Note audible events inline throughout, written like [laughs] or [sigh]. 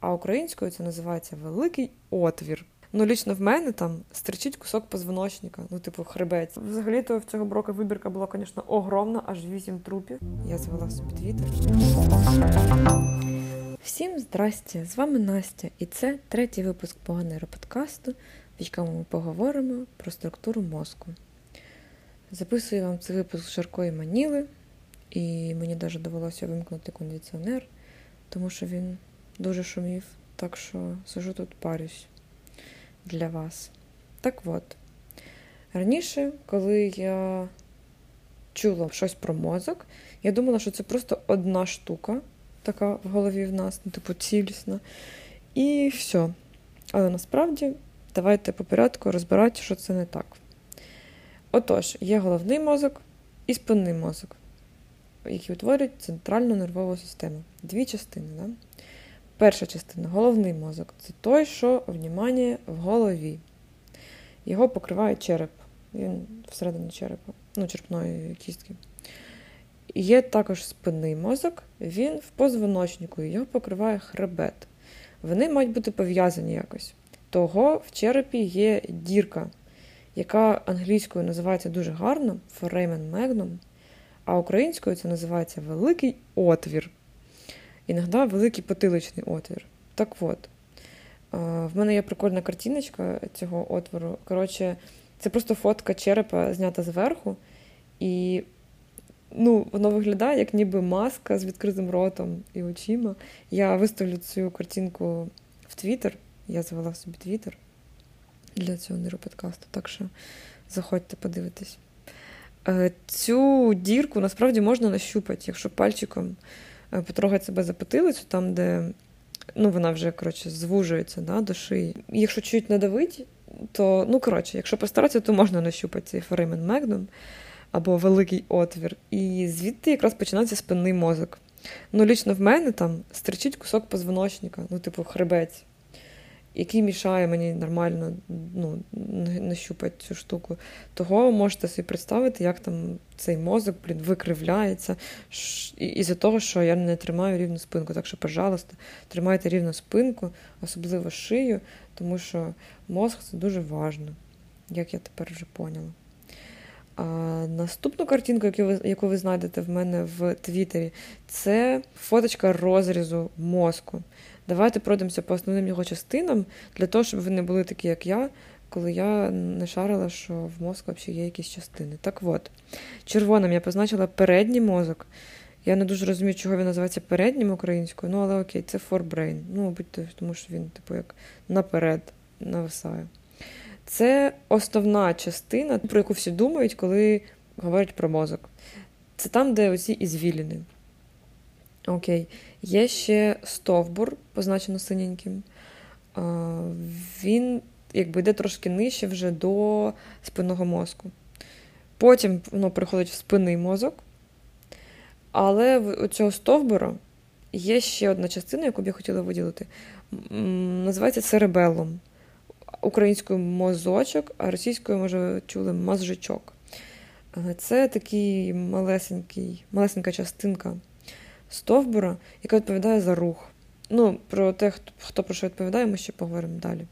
а українською це називається великий отвір. Ну, лічно в мене там стричить кусок позвоночника, ну, типу, хребець. Взагалі-то в цього брока вибірка була, звісно, огромна, аж вісім трупів. Я звела собі твіттер. Всім здрасте! З вами Настя, і це третій випуск поганого подкасту, в якому ми поговоримо про структуру мозку. Записую вам цей випуск з жаркої маніли, і мені навіть довелося вимкнути кондиціонер, тому що він дуже шумів, так що сижу тут парюсь для вас. Так от, раніше, коли я чула щось про мозок, я думала, що це просто одна штука, така в голові в нас, ну, типу, цілісна, і все. Але насправді, давайте по порядку розбирати, що це не так. Отож, є головний мозок і спинний мозок, які утворюють центральну нервову систему. Дві частини. Да? Перша частина головний мозок це той, що внімання в голові. Його покриває череп. Він всередині черепа, ну, черепної кістки. Є також спинний мозок, він в позвоночнику, його покриває хребет. Вони мають бути пов'язані якось. Того в черепі є дірка, яка англійською називається дуже гарно foramen magnum, а українською це називається великий отвір. Іноді великий потиличний отвір. Так от, в мене є прикольна картиночка цього отвору. Коротше, це просто фотка черепа знята зверху, і ну, воно виглядає як ніби маска з відкритим ротом і очима. Я виставлю цю картинку в Твіттер. Я завела собі Твіттер для цього нейроподкасту, так що заходьте подивитись. Е, цю дірку насправді можна нащупати, якщо пальчиком е, потрогати себе за потилицю, там, де ну, вона вже коротше, звужується да, до шиї. Якщо чуть надавить, то, ну, коротше, якщо постаратися, то можна нащупати цей форемен Мегнум або великий отвір. І звідти якраз починається спинний мозок. Ну, лічно в мене там стричить кусок позвоночника, ну, типу, хребець який мішає мені нормально ну, нащупати цю штуку. Того можете собі представити, як там цей мозок блін, викривляється із-за того, що я не тримаю рівну спинку. Так що, пожалуйста, тримайте рівну спинку, особливо шию, тому що мозг це дуже важливо, як я тепер вже поняла. Наступну картинку, яку ви, яку ви знайдете в мене в Твіттері, це фоточка розрізу мозку. Давайте пройдемося по основним його частинам, для того, щоб ви не були такі, як я, коли я не шарила, що в мозку взагалі є якісь частини. Так от, червоним я позначила передній мозок. Я не дуже розумію, чого він називається переднім українською, ну але окей, це forebrain. Ну, мабуть, тому що він, типу, як наперед нависає. Це основна частина, про яку всі думають, коли говорять про мозок. Це там, де оці ізвіліни. Окей. Є ще стовбур, позначено синеньким. Він якби йде трошки нижче вже до спинного мозку. Потім воно приходить в спинний мозок. Але у цього стовбура є ще одна частина, яку б я хотіла виділити. Називається церебелом. Українською мозочок, а російською, може, чули мозжичок. Це такий малесенький, малесенька частинка стовбура, яка відповідає за рух. Ну, про те, хто про що відповідає, ми ще поговоримо далі.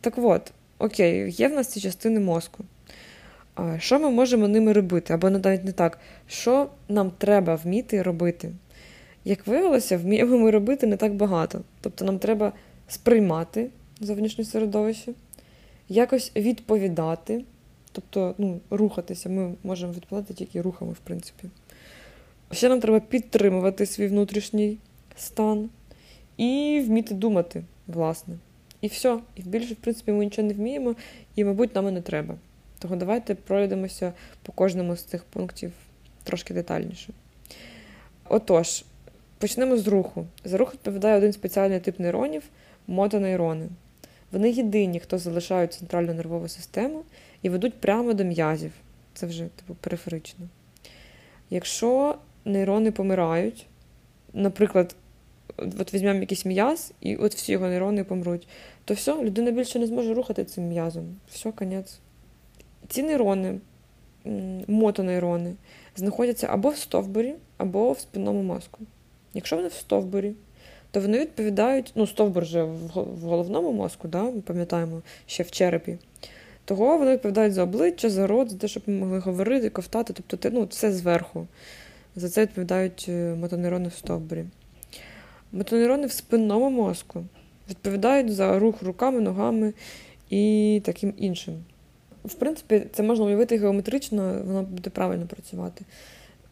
Так от, окей, є в нас ці частини мозку. Що ми можемо ними робити? Або навіть не так, що нам треба вміти робити? Як виявилося, вміємо ми робити не так багато. Тобто нам треба сприймати зовнішнє середовище, якось відповідати, тобто ну, рухатися. Ми можемо відповідати тільки рухами, в принципі. Ще нам треба підтримувати свій внутрішній стан і вміти думати, власне. І все. І більше, в принципі, ми нічого не вміємо, і, мабуть, нам і не треба. Тому давайте пройдемося по кожному з цих пунктів трошки детальніше. Отож, почнемо з руху. За рух відповідає один спеціальний тип нейронів мотонейрони. Вони єдині, хто залишають центральну нервову систему і ведуть прямо до м'язів. Це вже типу периферично. Якщо нейрони помирають. Наприклад, от візьмемо якийсь м'яз, і от всі його нейрони помруть, то все, людина більше не зможе рухати цим м'язом. Все, конець. Ці нейрони, мотонейрони, знаходяться або в стовбурі, або в спинному мозку. Якщо вони в стовбурі, то вони відповідають, ну, стовбур же в головному мозку, да, ми пам'ятаємо, ще в черепі. Того вони відповідають за обличчя, за рот, за те, щоб ми могли говорити, ковтати, тобто ну, все зверху. За це відповідають е, мотонейрони в стовбурі. Мотонейрони в спинному мозку відповідають за рух руками, ногами і таким іншим. В принципі, це можна уявити геометрично, воно буде правильно працювати.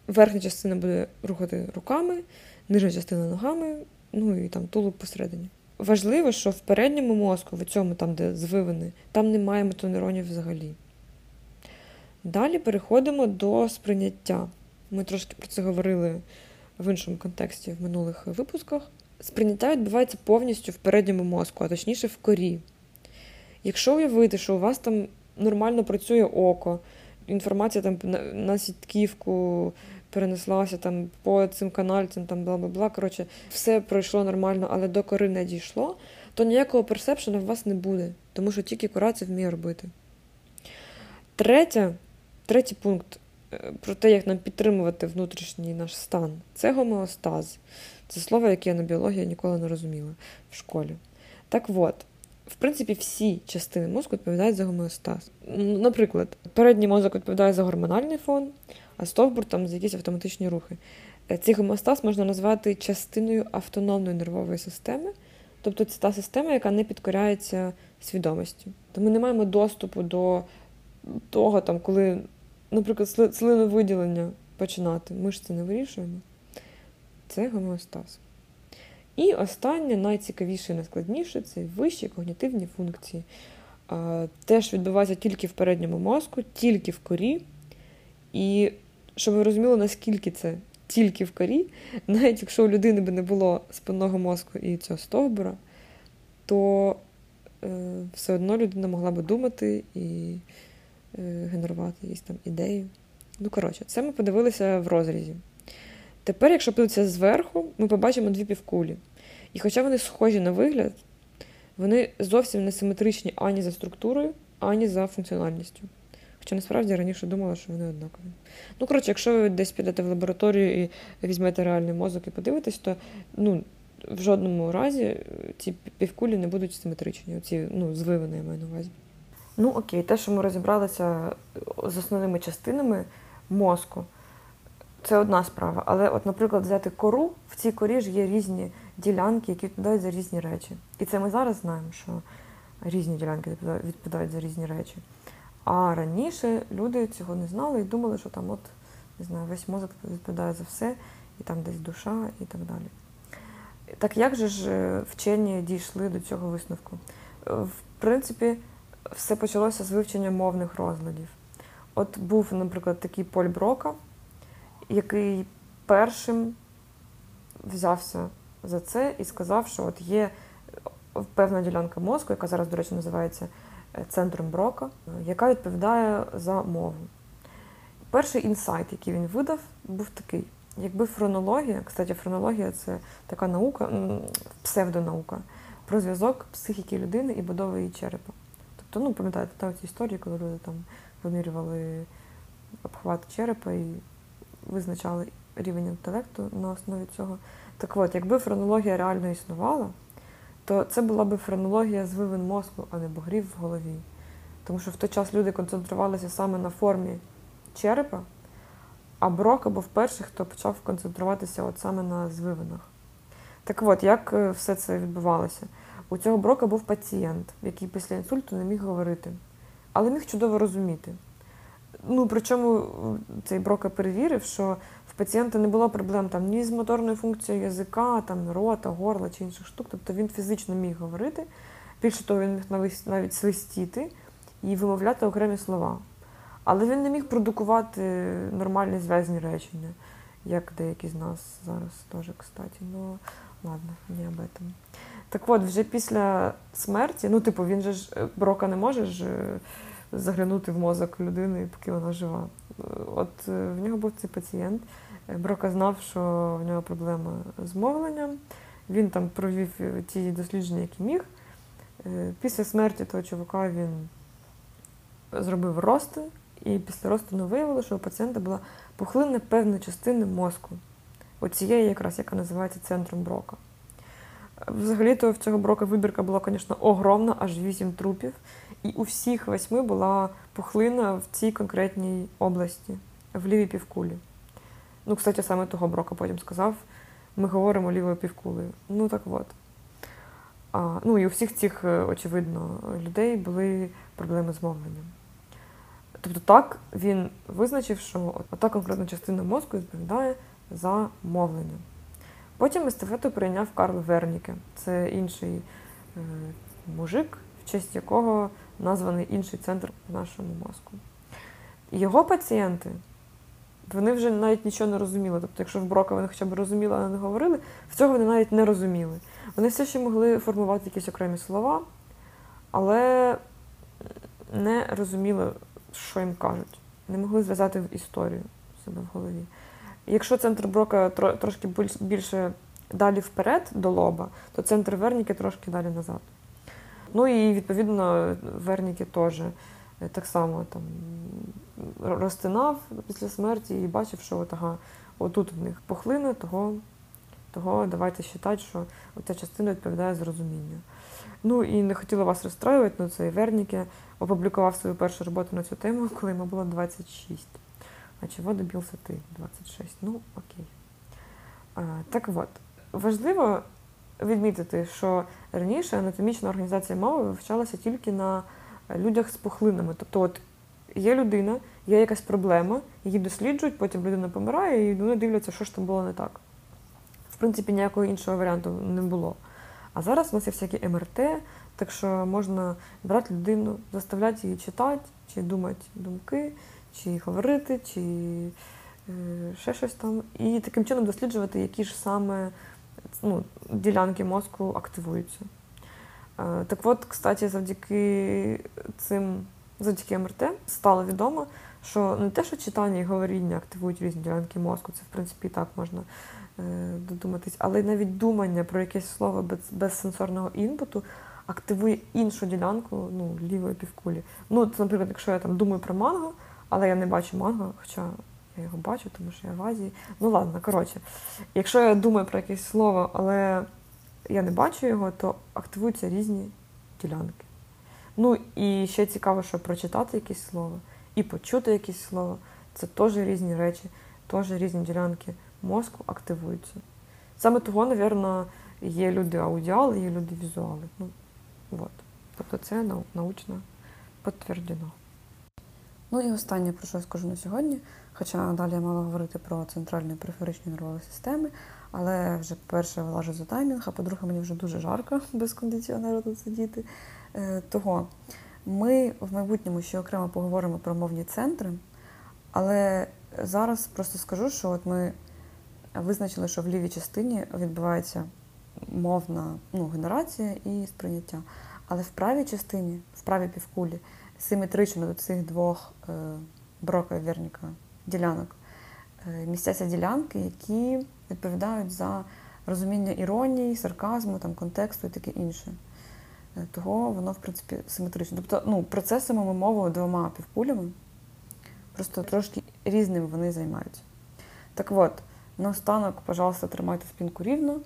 Верхня частина буде рухати руками, нижня частина ногами, ну і там тулуб посередині. Важливо, що в передньому мозку, в цьому, там, де звивини, там немає мотонейронів взагалі. Далі переходимо до сприйняття. Ми трошки про це говорили в іншому контексті в минулих випусках. Сприйняття відбувається повністю в передньому мозку, а точніше в корі. Якщо уявити, що у вас там нормально працює око, інформація там на сітківку перенеслася там по цим канальцям, там бла бла бла. Коротше, все пройшло нормально, але до кори не дійшло, то ніякого персепшена в вас не буде, тому що тільки кора це вміє робити. Третє, Третій пункт е, про те, як нам підтримувати внутрішній наш стан, це гомеостаз. Це слово, яке я на біології ніколи не розуміла в школі. Так от, в принципі, всі частини мозку відповідають за гомеостаз. Наприклад, передній мозок відповідає за гормональний фон, а стовбур там за якісь автоматичні рухи. Е, цей гомеостаз можна назвати частиною автономної нервової системи, тобто це та система, яка не підкоряється свідомості. То ми не маємо доступу до того, там, коли, наприклад, слиновиділення починати. Ми ж це не вирішуємо. Це гомеостаз. І останнє, найцікавіше і найскладніше це вищі когнітивні функції. Теж відбувається тільки в передньому мозку, тільки в корі. І щоб ви розуміли, наскільки це тільки в корі, навіть якщо у людини би не було спинного мозку і цього стовбура, то е, все одно людина могла би думати і е, генерувати якісь там ідеї. Ну, коротше, це ми подивилися в розрізі. Тепер, якщо подивитися зверху, ми побачимо дві півкулі. І хоча вони схожі на вигляд, вони зовсім не симетричні ані за структурою, ані за функціональністю. Хоча насправді раніше думала, що вони однакові. Ну, коротше, якщо ви десь підете в лабораторію і візьмете реальний мозок і подивитесь, то ну, в жодному разі ці півкулі не будуть симетричні, оці ну, звивини я маю на увазі. Ну окей, те, що ми розібралися з основними частинами мозку, це одна справа. Але, от, наприклад, взяти кору, в цій корі ж є різні ділянки, які відповідають за різні речі. І це ми зараз знаємо, що різні ділянки відповідають за різні речі. А раніше люди цього не знали і думали, що там от, не знаю, весь мозок відповідає за все, і там десь душа і так далі. Так як же ж е, вчені дійшли до цього висновку? Е, в принципі, все почалося з вивчення мовних розладів. От був, наприклад, такий Поль Брока, який першим взявся за це і сказав, що от є певна ділянка мозку, яка зараз, до речі, називається центром Брока, яка відповідає за мову. Перший інсайт, який він видав, був такий. Якби фронологія, кстати, фронологія це така наука, псевдонаука, про зв'язок психіки людини і будови її черепа. Тобто, ну, пам'ятаєте, та ці історії, коли люди там вимірювали обхват черепа і визначали рівень інтелекту на основі цього. Так от, якби френологія реально існувала, то це була б френологія звивин мозку, а не бугрів в голові. Тому що в той час люди концентрувалися саме на формі черепа, а Брока був перший, хто почав концентруватися от саме на звивинах. Так от, як е, все це відбувалося? У цього Брока був пацієнт, який після інсульту не міг говорити, але міг чудово розуміти. Ну, Причому цей Брока перевірив, що в пацієнта не було проблем там ні з моторною функцією язика, там рота, горла чи інших штук. Тобто він фізично міг говорити. Більше того, він міг навіть свистіти і вимовляти окремі слова. Але він не міг продукувати нормальні зв'язні речення, як деякі з нас зараз теж, кстати. Ну, ладно, не об этом. Так от, вже після смерті, ну, типу, він же ж Брока не може ж е, заглянути в мозок людини, поки вона жива. От е, в нього був цей пацієнт. Брока знав, що в нього проблема з мовленням. Він там провів ті дослідження, які міг. Е, після смерті того чувака він зробив ростин, і після розтину виявило, що у пацієнта була пухлина певної частини мозку. Оцієї якраз, яка називається центром брока. Взагалі-то в цього брока вибірка була, звісно, огромна, аж вісім трупів. І у всіх восьми була пухлина в цій конкретній області, в лівій півкулі. Ну, кстати, саме того брока потім сказав. Ми говоримо лівою півкулею. Ну так от. А, Ну і у всіх цих, е, очевидно, людей були проблеми з мовленням. Тобто так він визначив, що ота конкретна частина мозку відповідає за мовлення. Потім естафету прийняв Карл Верніке. Це інший е, мужик, в честь якого названий інший центр в нашому мозку. Його пацієнти, вони вже навіть нічого не розуміли. Тобто, якщо в Брока вони хоча б розуміли, але не говорили, в цього вони навіть не розуміли. Вони все ще могли формувати якісь окремі слова, але не розуміли, що їм кажуть. Не могли зв'язати в історію себе в голові. Якщо центр Брока трошки більше далі вперед до лоба, то центр Верніки трошки далі назад. Ну і відповідно Верніки теж е, так само там розтинав після смерті і бачив, що от, ага, отут в них пухлина, того того давайте вважати, що ця частина відповідає зрозумінню. Ну і не хотіла вас розстроювати, але цей Верніке опублікував свою першу роботу на цю тему, коли йому було 26. А чого добився ти? 26? Ну, окей. А, Так от, важливо відмітити, що раніше анатомічна організація мови вивчалася тільки на людях з пухлинами. Тобто, от є людина, є якась проблема, її досліджують, потім людина помирає, і вони дивляться, що ж там було не так. В принципі, ніякого іншого варіанту не було. А зараз у нас є всякі МРТ, так що можна брати людину, заставляти її читати, чи думати думки, чи говорити, чи е, ще щось там. І таким чином досліджувати, які ж саме ну, ділянки мозку активуються. Е, так от, кстати, завдяки цим, завдяки МРТ стало відомо, що не те, що читання і говоріння активують різні ділянки мозку, це в принципі і так можна е, додуматись, але навіть думання про якесь слово без, без сенсорного інпуту активує іншу ділянку ну, лівої півкулі. Ну, це, наприклад, якщо я там думаю про манго, але я не бачу манго, хоча я його бачу, тому що я в Азії. Ну ладно, коротше, якщо я думаю про якесь слово, але я не бачу його, то активуються різні ділянки. Ну і ще цікаво, що прочитати якесь слово і почути якесь слово це теж різні речі, теж різні ділянки мозку активуються. Саме того, мабуть, є люди аудіали, є люди візуали. Ну, от. Тобто це научно підтверджено. Ну і останнє, про що я скажу на сьогодні, хоча далі я мала говорити про центральні периферичні нервові системи, але вже, по-перше, вилажу за таймінг, а по-друге, мені вже дуже жарко [laughs] без кондиціонеру тут сидіти. Е, того ми в майбутньому ще окремо поговоримо про мовні центри, але зараз просто скажу, що от ми визначили, що в лівій частині відбувається мовна ну, генерація і сприйняття. Але в правій частині, в правій півкулі, симетрично до цих двох е, брока і верніка ділянок, е, містяться ділянки, які відповідають за розуміння іронії, сарказму, там, контексту і таке інше. Е, того воно, в принципі, симетрично. Тобто, ну, процесами ми мовою двома півкулями, просто трошки різними вони займаються. Так от, наостанок, пожалуйста, тримайте спинку рівно,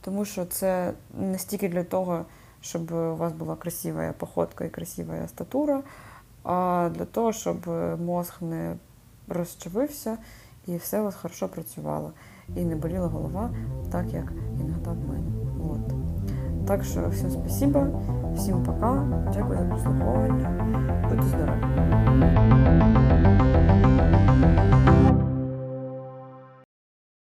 тому що це не стільки для того, щоб у вас була красива походка і красива статура, а для того, щоб мозг не розчавився і все у вас хорошо працювало. І не боліла голова, так як іноді в мене. От. Так що всім спасибо, всім пока, дякую за прослуховування. Будьте здорові!